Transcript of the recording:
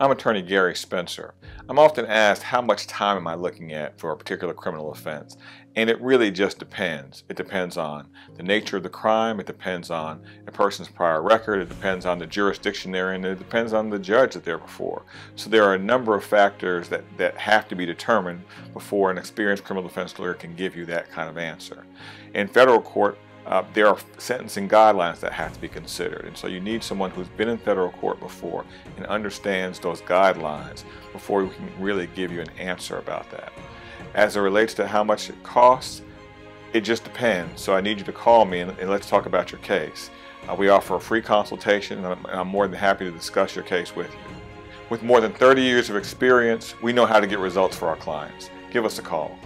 I'm attorney Gary Spencer. I'm often asked how much time am I looking at for a particular criminal offense and it really just depends. It depends on the nature of the crime, it depends on a person's prior record, it depends on the jurisdiction they're in, it depends on the judge that they're before. So there are a number of factors that, that have to be determined before an experienced criminal defense lawyer can give you that kind of answer. In federal court, uh, there are sentencing guidelines that have to be considered. And so you need someone who's been in federal court before and understands those guidelines before we can really give you an answer about that. As it relates to how much it costs, it just depends. So I need you to call me and, and let's talk about your case. Uh, we offer a free consultation and I'm, and I'm more than happy to discuss your case with you. With more than 30 years of experience, we know how to get results for our clients. Give us a call.